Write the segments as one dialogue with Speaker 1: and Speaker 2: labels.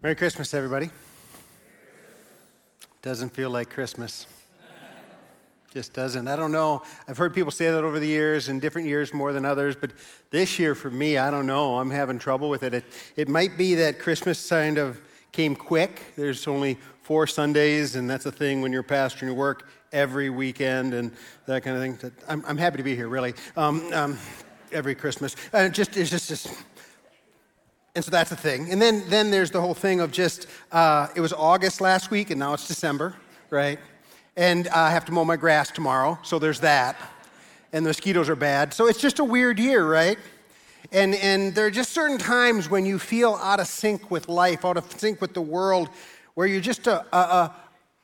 Speaker 1: Merry Christmas, everybody. Doesn't feel like Christmas. Just doesn't. I don't know. I've heard people say that over the years, and different years more than others, but this year for me, I don't know. I'm having trouble with it. It, it might be that Christmas kind of came quick. There's only four Sundays, and that's a thing when you're a pastor and you work every weekend and that kind of thing. I'm, I'm happy to be here, really, um, um, every Christmas. Uh, just, it's just, just and so that's the thing. And then, then there's the whole thing of just, uh, it was August last week and now it's December, right? And I have to mow my grass tomorrow, so there's that. And the mosquitoes are bad. So it's just a weird year, right? And, and there are just certain times when you feel out of sync with life, out of sync with the world, where you're just a, a, a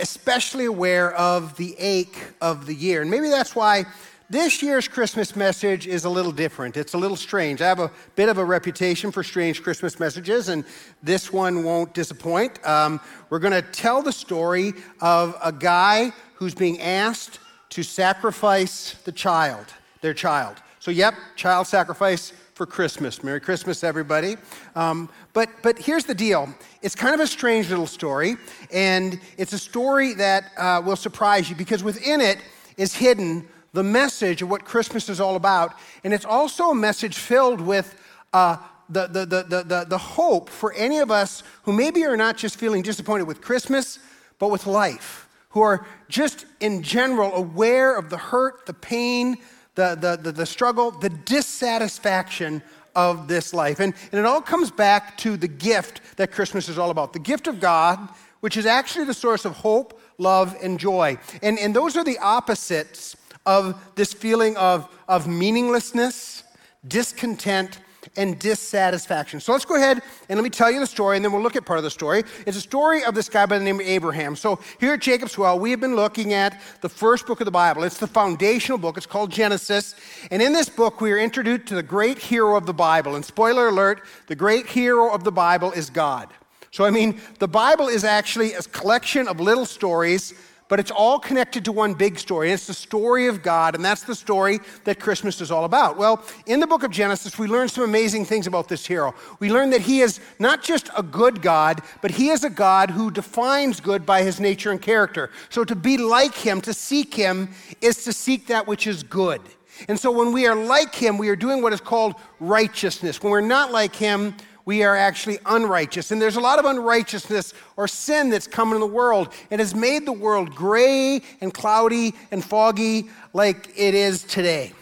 Speaker 1: especially aware of the ache of the year. And maybe that's why this year's Christmas message is a little different. It's a little strange. I have a bit of a reputation for strange Christmas messages, and this one won't disappoint. Um, we're going to tell the story of a guy who's being asked to sacrifice the child, their child. So, yep, child sacrifice for Christmas. Merry Christmas, everybody. Um, but, but here's the deal it's kind of a strange little story, and it's a story that uh, will surprise you because within it is hidden the message of what Christmas is all about. And it's also a message filled with uh, the, the, the, the, the hope for any of us who maybe are not just feeling disappointed with Christmas, but with life, who are just in general aware of the hurt, the pain, the, the, the, the struggle, the dissatisfaction of this life. And, and it all comes back to the gift that Christmas is all about the gift of God, which is actually the source of hope, love, and joy. And, and those are the opposites of this feeling of, of meaninglessness, discontent, and dissatisfaction. So let's go ahead and let me tell you the story, and then we'll look at part of the story. It's a story of this guy by the name of Abraham. So here at Jacob's Well, we have been looking at the first book of the Bible. It's the foundational book, it's called Genesis. And in this book, we are introduced to the great hero of the Bible. And spoiler alert, the great hero of the Bible is God. So, I mean, the Bible is actually a collection of little stories but it's all connected to one big story. And it's the story of God, and that's the story that Christmas is all about. Well, in the book of Genesis, we learn some amazing things about this hero. We learn that he is not just a good God, but he is a God who defines good by his nature and character. So to be like him, to seek him, is to seek that which is good. And so when we are like him, we are doing what is called righteousness. When we're not like him, we are actually unrighteous. And there's a lot of unrighteousness or sin that's come in the world. It has made the world gray and cloudy and foggy like it is today.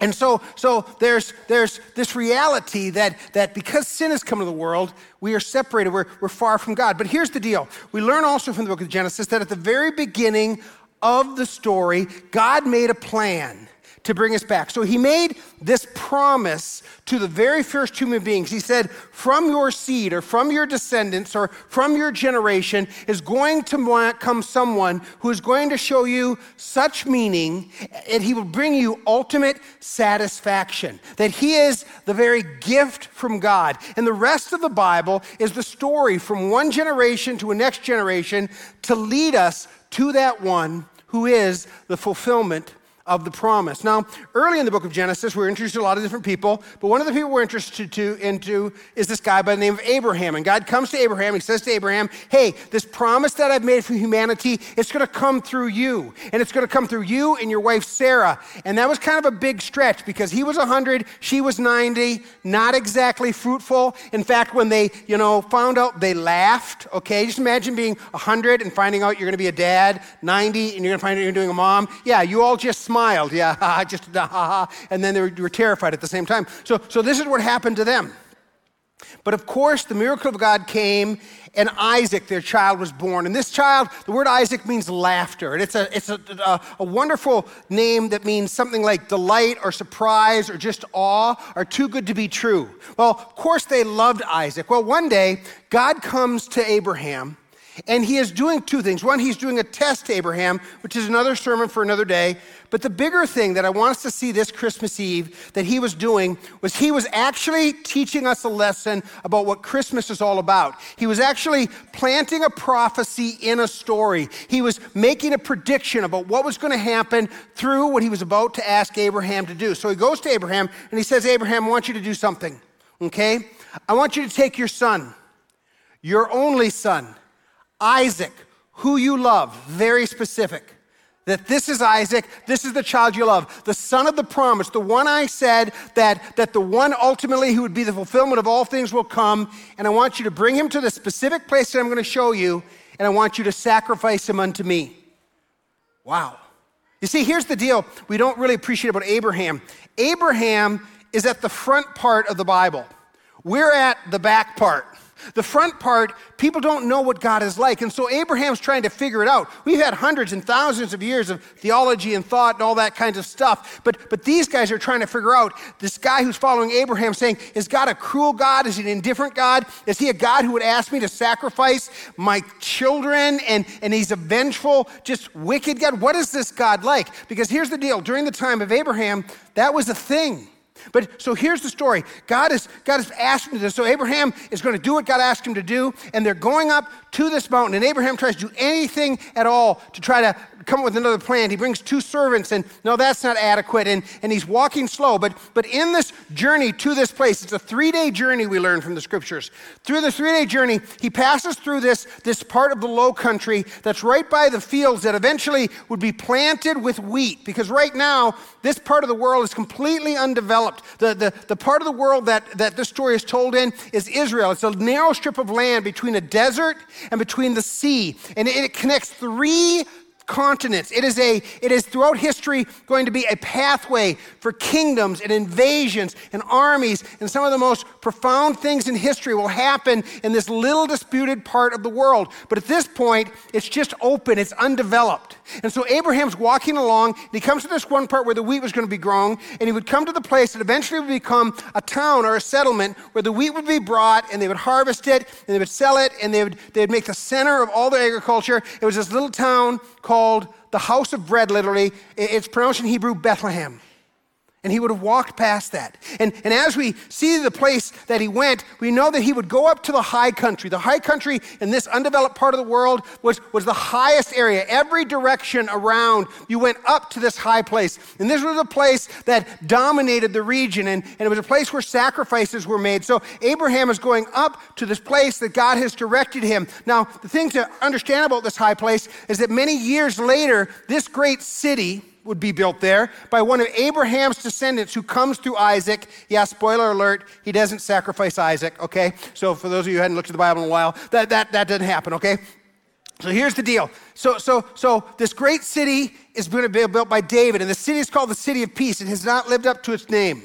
Speaker 1: And so, so there's, there's this reality that, that because sin has come into the world, we are separated, we're, we're far from God. But here's the deal we learn also from the book of Genesis that at the very beginning of the story, God made a plan to bring us back. So he made this promise to the very first human beings. He said, From your seed or from your descendants or from your generation is going to come someone who is going to show you such meaning and he will bring you ultimate satisfaction. That he is the very gift from God. And the rest of the Bible is the story from one generation to a next generation to lead us to that one who is the fulfillment of the promise. Now, early in the book of Genesis, we're introduced to a lot of different people, but one of the people we're interested to, into is this guy by the name of Abraham. And God comes to Abraham, he says to Abraham, Hey, this promise that I've made for humanity, it's gonna come through you. And it's gonna come through you and your wife Sarah. And that was kind of a big stretch because he was 100, she was 90, not exactly fruitful. In fact, when they, you know, found out, they laughed, okay? Just imagine being 100 and finding out you're gonna be a dad, 90, and you're gonna find out you're doing a mom. Yeah, you all just smiled smiled, yeah, just ha and then they were, were terrified at the same time. So, so this is what happened to them. But of course, the miracle of God came, and Isaac, their child, was born. And this child, the word Isaac means laughter. And it's a, it's a, a, a, wonderful name that means something like delight or surprise or just awe or too good to be true. Well, of course, they loved Isaac. Well, one day, God comes to Abraham and he is doing two things. One, he's doing a test to Abraham, which is another sermon for another day. But the bigger thing that I want us to see this Christmas Eve that he was doing was he was actually teaching us a lesson about what Christmas is all about. He was actually planting a prophecy in a story. He was making a prediction about what was going to happen through what he was about to ask Abraham to do. So he goes to Abraham and he says, Abraham, I want you to do something, okay? I want you to take your son your only son, Isaac, who you love, very specific. That this is Isaac, this is the child you love, the son of the promise, the one I said that, that the one ultimately who would be the fulfillment of all things will come. And I want you to bring him to the specific place that I'm going to show you, and I want you to sacrifice him unto me. Wow. You see, here's the deal we don't really appreciate about Abraham. Abraham is at the front part of the Bible, we're at the back part. The front part, people don't know what God is like. And so Abraham's trying to figure it out. We've had hundreds and thousands of years of theology and thought and all that kind of stuff. But, but these guys are trying to figure out this guy who's following Abraham saying, Is God a cruel God? Is he an indifferent God? Is he a God who would ask me to sacrifice my children? And, and he's a vengeful, just wicked God? What is this God like? Because here's the deal during the time of Abraham, that was a thing. But so here's the story. God is God is asking him to this. So Abraham is going to do what God asked him to do, and they're going up to this mountain. And Abraham tries to do anything at all to try to come up with another plan. He brings two servants, and no, that's not adequate. And, and he's walking slow. But, but in this journey to this place, it's a three day journey we learn from the scriptures. Through the three day journey, he passes through this, this part of the low country that's right by the fields that eventually would be planted with wheat. Because right now, this part of the world is completely undeveloped. The, the, the part of the world that, that this story is told in is Israel. It's a narrow strip of land between a desert and between the sea. And it, it connects three continents. It is, a, it is throughout history going to be a pathway for kingdoms and invasions and armies. And some of the most profound things in history will happen in this little disputed part of the world. But at this point, it's just open, it's undeveloped. And so Abraham's walking along, and he comes to this one part where the wheat was going to be grown, and he would come to the place that eventually would become a town or a settlement where the wheat would be brought, and they would harvest it, and they would sell it, and they would, they would make the center of all their agriculture. It was this little town called the house of bread, literally. It's pronounced in Hebrew Bethlehem. And he would have walked past that. And, and as we see the place that he went, we know that he would go up to the high country. The high country in this undeveloped part of the world was, was the highest area. Every direction around, you went up to this high place. And this was a place that dominated the region. And, and it was a place where sacrifices were made. So Abraham is going up to this place that God has directed him. Now, the thing to understand about this high place is that many years later, this great city, would be built there by one of Abraham's descendants who comes through Isaac. Yeah, spoiler alert, he doesn't sacrifice Isaac, okay? So for those of you who hadn't looked at the Bible in a while, that, that, that doesn't happen, okay? So here's the deal. So, so, so this great city is going to be built by David, and the city is called the City of Peace. It has not lived up to its name.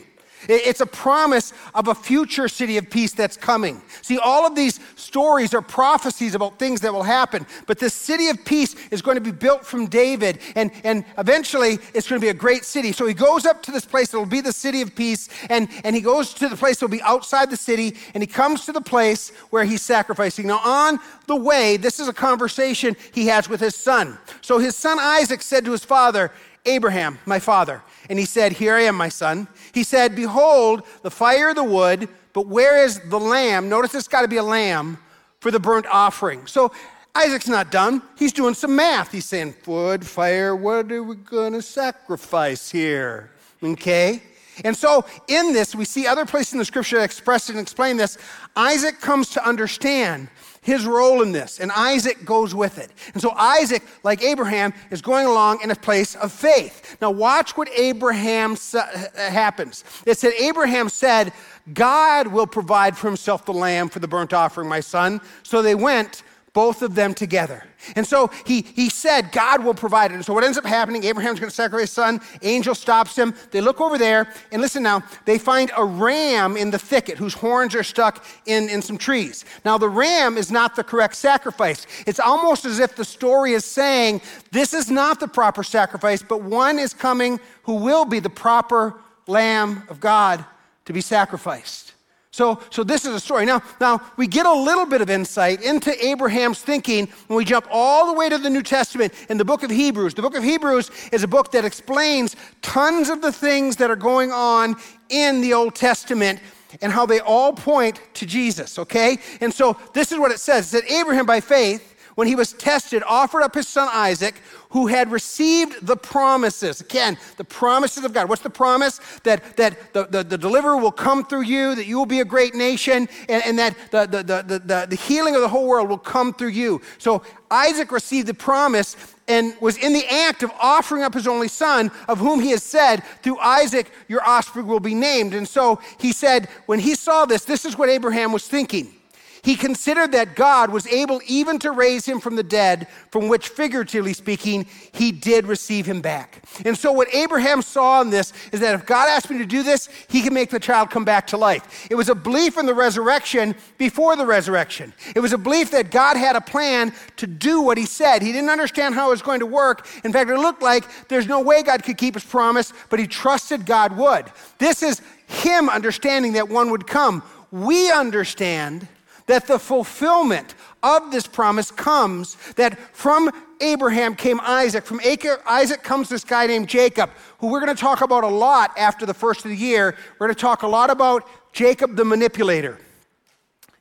Speaker 1: It's a promise of a future city of peace that's coming. See, all of these stories or prophecies about things that will happen, but this city of peace is going to be built from David, and, and eventually it's going to be a great city. So he goes up to this place that will be the city of peace, and, and he goes to the place that will be outside the city, and he comes to the place where he's sacrificing. Now, on the way, this is a conversation he has with his son. So his son Isaac said to his father, Abraham, my father. And he said, Here I am, my son. He said, Behold, the fire, the wood, but where is the lamb? Notice it's got to be a lamb for the burnt offering. So Isaac's not done. He's doing some math. He's saying, Wood, fire, what are we going to sacrifice here? Okay? And so, in this, we see other places in the scripture that express and explain this. Isaac comes to understand his role in this, and Isaac goes with it. And so Isaac, like Abraham, is going along in a place of faith. Now, watch what Abraham happens. It said, Abraham said, God will provide for himself the lamb for the burnt offering, my son. So they went both of them together. And so he, he said, God will provide it. And so what ends up happening, Abraham's going to sacrifice his son. Angel stops him. They look over there, and listen now, they find a ram in the thicket whose horns are stuck in, in some trees. Now, the ram is not the correct sacrifice. It's almost as if the story is saying, this is not the proper sacrifice, but one is coming who will be the proper lamb of God to be sacrificed. So, so this is a story. Now, now we get a little bit of insight into Abraham's thinking when we jump all the way to the New Testament in the book of Hebrews. The book of Hebrews is a book that explains tons of the things that are going on in the Old Testament and how they all point to Jesus, okay? And so this is what it says. It said Abraham by faith when he was tested, offered up his son Isaac, who had received the promises. Again, the promises of God. What's the promise? That, that the, the, the deliverer will come through you, that you will be a great nation, and, and that the, the, the, the, the healing of the whole world will come through you. So Isaac received the promise and was in the act of offering up his only son, of whom he has said, Through Isaac your offspring will be named. And so he said, when he saw this, this is what Abraham was thinking. He considered that God was able even to raise him from the dead, from which, figuratively speaking, he did receive him back. And so, what Abraham saw in this is that if God asked me to do this, he can make the child come back to life. It was a belief in the resurrection before the resurrection. It was a belief that God had a plan to do what he said. He didn't understand how it was going to work. In fact, it looked like there's no way God could keep his promise, but he trusted God would. This is him understanding that one would come. We understand that the fulfillment of this promise comes that from Abraham came Isaac. From Isaac comes this guy named Jacob, who we're going to talk about a lot after the first of the year. We're going to talk a lot about Jacob the manipulator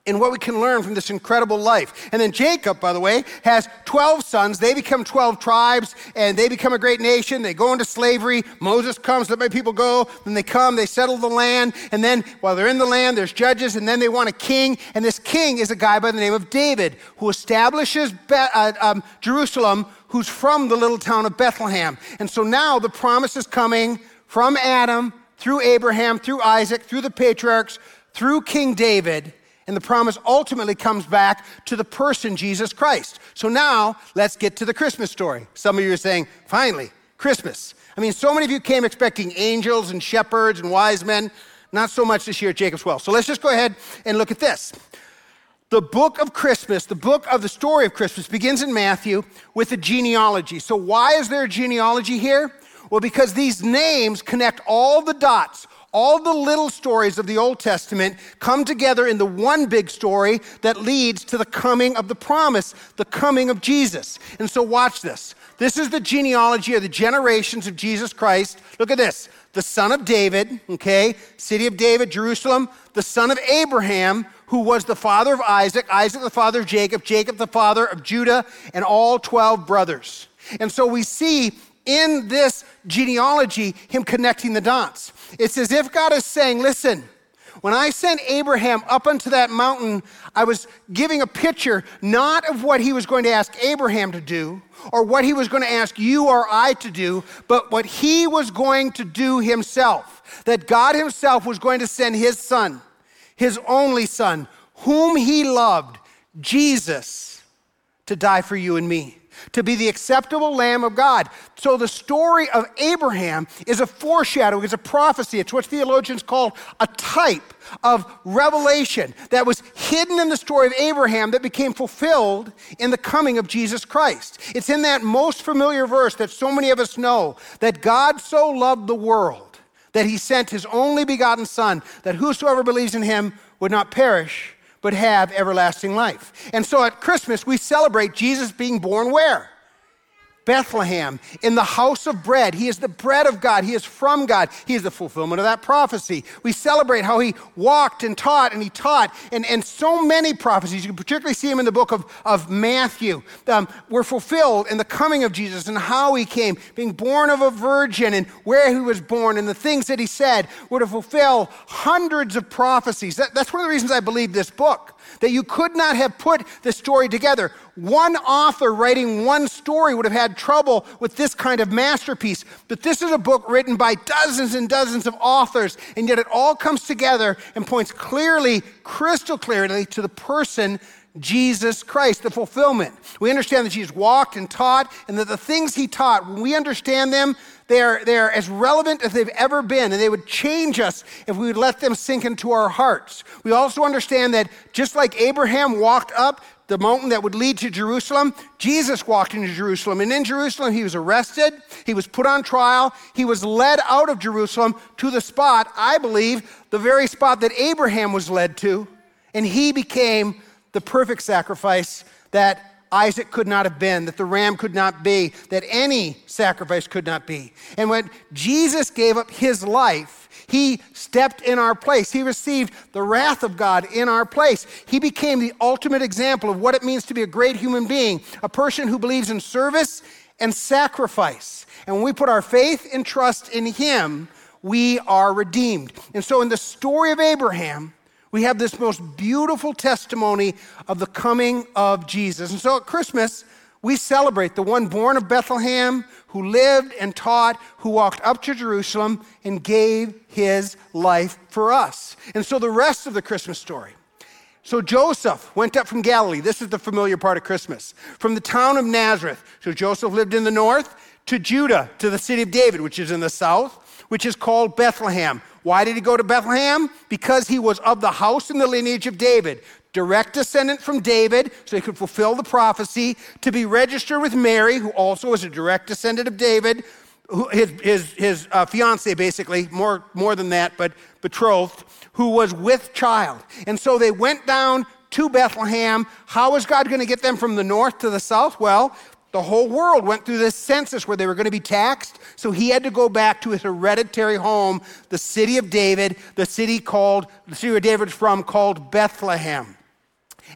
Speaker 1: and what we can learn from this incredible life. And then Jacob, by the way, has 12 sons. They become 12 tribes and they become a great nation. They go into slavery. Moses comes, let my people go. Then they come, they settle the land. And then while they're in the land, there's judges. And then they want a king. And this king is a guy by the name of David who establishes Be- uh, um, Jerusalem, who's from the little town of Bethlehem. And so now the promise is coming from Adam through Abraham, through Isaac, through the patriarchs, through King David and the promise ultimately comes back to the person, Jesus Christ. So now let's get to the Christmas story. Some of you are saying, finally, Christmas. I mean, so many of you came expecting angels and shepherds and wise men. Not so much this year at Jacob's Well. So let's just go ahead and look at this. The book of Christmas, the book of the story of Christmas, begins in Matthew with a genealogy. So, why is there a genealogy here? Well, because these names connect all the dots, all the little stories of the Old Testament come together in the one big story that leads to the coming of the promise, the coming of Jesus. And so, watch this. This is the genealogy of the generations of Jesus Christ. Look at this the son of David, okay, city of David, Jerusalem, the son of Abraham, who was the father of Isaac, Isaac the father of Jacob, Jacob the father of Judah, and all 12 brothers. And so we see in this genealogy him connecting the dots. It's as if God is saying, listen, when I sent Abraham up onto that mountain, I was giving a picture not of what he was going to ask Abraham to do or what he was going to ask you or I to do, but what he was going to do himself. That God himself was going to send his son, his only son, whom he loved, Jesus, to die for you and me to be the acceptable Lamb of God. So the story of Abraham is a foreshadowing, it's a prophecy. It's what theologians call a type of revelation that was hidden in the story of Abraham that became fulfilled in the coming of Jesus Christ. It's in that most familiar verse that so many of us know that God so loved the world that he sent his only begotten Son, that whosoever believes in him would not perish but have everlasting life. And so at Christmas, we celebrate Jesus being born where? Bethlehem, in the house of bread. He is the bread of God. He is from God. He is the fulfillment of that prophecy. We celebrate how he walked and taught and he taught. And, and so many prophecies, you can particularly see him in the book of, of Matthew, um, were fulfilled in the coming of Jesus and how he came, being born of a virgin and where he was born and the things that he said were to fulfill hundreds of prophecies. That, that's one of the reasons I believe this book that you could not have put the story together. One author writing one story would have had trouble with this kind of masterpiece. But this is a book written by dozens and dozens of authors, and yet it all comes together and points clearly, crystal clearly, to the person Jesus Christ, the fulfillment. We understand that Jesus walked and taught, and that the things he taught, when we understand them, they are, they are as relevant as they've ever been, and they would change us if we would let them sink into our hearts. We also understand that just like Abraham walked up the mountain that would lead to Jerusalem, Jesus walked into Jerusalem. And in Jerusalem, he was arrested, he was put on trial, he was led out of Jerusalem to the spot, I believe, the very spot that Abraham was led to, and he became the perfect sacrifice that Isaac could not have been, that the ram could not be, that any sacrifice could not be. And when Jesus gave up his life, He stepped in our place. He received the wrath of God in our place. He became the ultimate example of what it means to be a great human being, a person who believes in service and sacrifice. And when we put our faith and trust in Him, we are redeemed. And so, in the story of Abraham, we have this most beautiful testimony of the coming of Jesus. And so, at Christmas, we celebrate the one born of Bethlehem who lived and taught, who walked up to Jerusalem and gave his life for us. And so the rest of the Christmas story. So Joseph went up from Galilee. This is the familiar part of Christmas. From the town of Nazareth. So Joseph lived in the north to Judah, to the city of David, which is in the south, which is called Bethlehem. Why did he go to Bethlehem? Because he was of the house and the lineage of David direct descendant from David, so he could fulfill the prophecy, to be registered with Mary, who also was a direct descendant of David, who, his, his, his uh, fiance, basically, more, more than that, but betrothed, who was with child. And so they went down to Bethlehem. How was God going to get them from the north to the south? Well, the whole world went through this census where they were going to be taxed. So he had to go back to his hereditary home, the city of David, the city called, the city where David's from, called Bethlehem.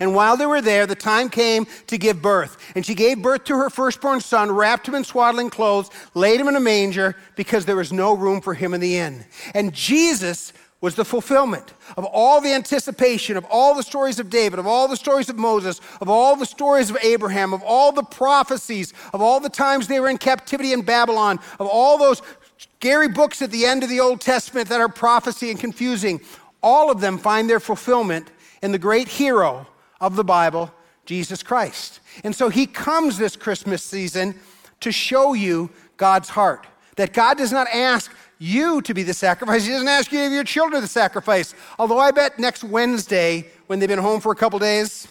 Speaker 1: And while they were there, the time came to give birth. And she gave birth to her firstborn son, wrapped him in swaddling clothes, laid him in a manger because there was no room for him in the inn. And Jesus was the fulfillment of all the anticipation, of all the stories of David, of all the stories of Moses, of all the stories of Abraham, of all the prophecies, of all the times they were in captivity in Babylon, of all those scary books at the end of the Old Testament that are prophecy and confusing. All of them find their fulfillment in the great hero of the Bible, Jesus Christ. And so he comes this Christmas season to show you God's heart. That God does not ask you to be the sacrifice, He doesn't ask you to give your children the sacrifice. Although I bet next Wednesday, when they've been home for a couple days,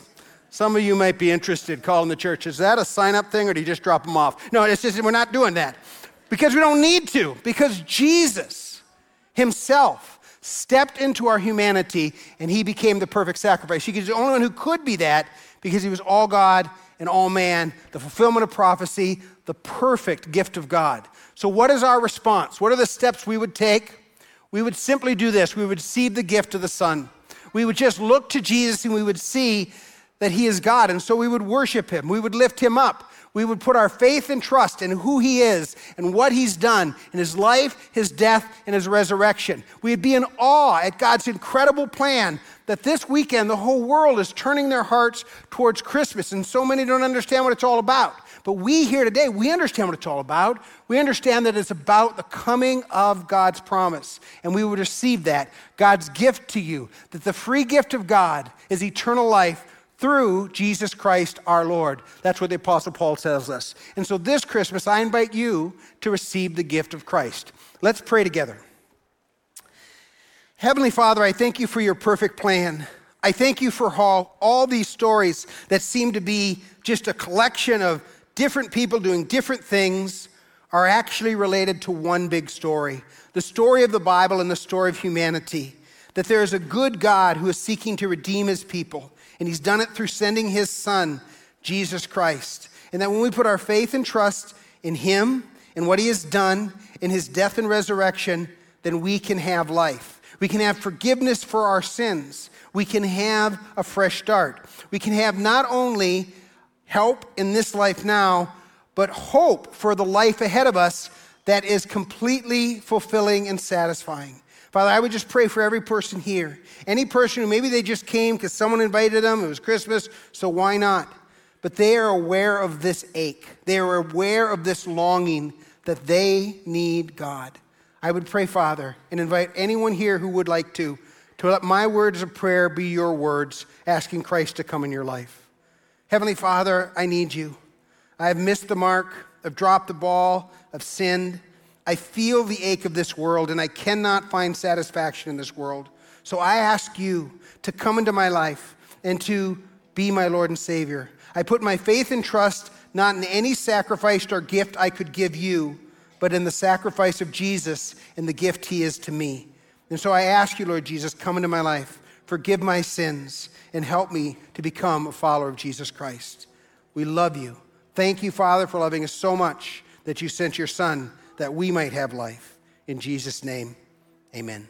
Speaker 1: some of you might be interested calling the church. Is that a sign up thing or do you just drop them off? No, it's just we're not doing that because we don't need to, because Jesus Himself stepped into our humanity and he became the perfect sacrifice. He was the only one who could be that because he was all God and all man, the fulfillment of prophecy, the perfect gift of God. So, what is our response? What are the steps we would take? We would simply do this we would receive the gift of the Son. We would just look to Jesus and we would see that he is God. And so we would worship him, we would lift him up we would put our faith and trust in who He is and what He's done in His life, His death, and His resurrection. We'd be in awe at God's incredible plan that this weekend the whole world is turning their hearts towards Christmas, and so many don't understand what it's all about. But we here today, we understand what it's all about. We understand that it's about the coming of God's promise. And we would receive that, God's gift to you, that the free gift of God is eternal life through Jesus Christ our Lord. That's what the Apostle Paul tells us. And so this Christmas, I invite you to receive the gift of Christ. Let's pray together. Heavenly Father, I thank you for your perfect plan. I thank you for all, all these stories that seem to be just a collection of different people doing different things are actually related to one big story the story of the Bible and the story of humanity. That there is a good God who is seeking to redeem his people and He's done it through sending His Son, Jesus Christ. And that when we put our faith and trust in Him and what He has done in His death and resurrection, then we can have life. We can have forgiveness for our sins. We can have a fresh start. We can have not only help in this life now, but hope for the life ahead of us that is completely fulfilling and satisfying. Father, I would just pray for every person here. Any person who maybe they just came because someone invited them, it was Christmas, so why not? But they are aware of this ache. They are aware of this longing that they need God. I would pray, Father, and invite anyone here who would like to, to let my words of prayer be your words, asking Christ to come in your life. Heavenly Father, I need you. I have missed the mark, I've dropped the ball, I've sinned. I feel the ache of this world and I cannot find satisfaction in this world. So I ask you to come into my life and to be my Lord and Savior. I put my faith and trust not in any sacrifice or gift I could give you, but in the sacrifice of Jesus and the gift he is to me. And so I ask you, Lord Jesus, come into my life, forgive my sins, and help me to become a follower of Jesus Christ. We love you. Thank you, Father, for loving us so much that you sent your Son that we might have life. In Jesus' name,
Speaker 2: Amen.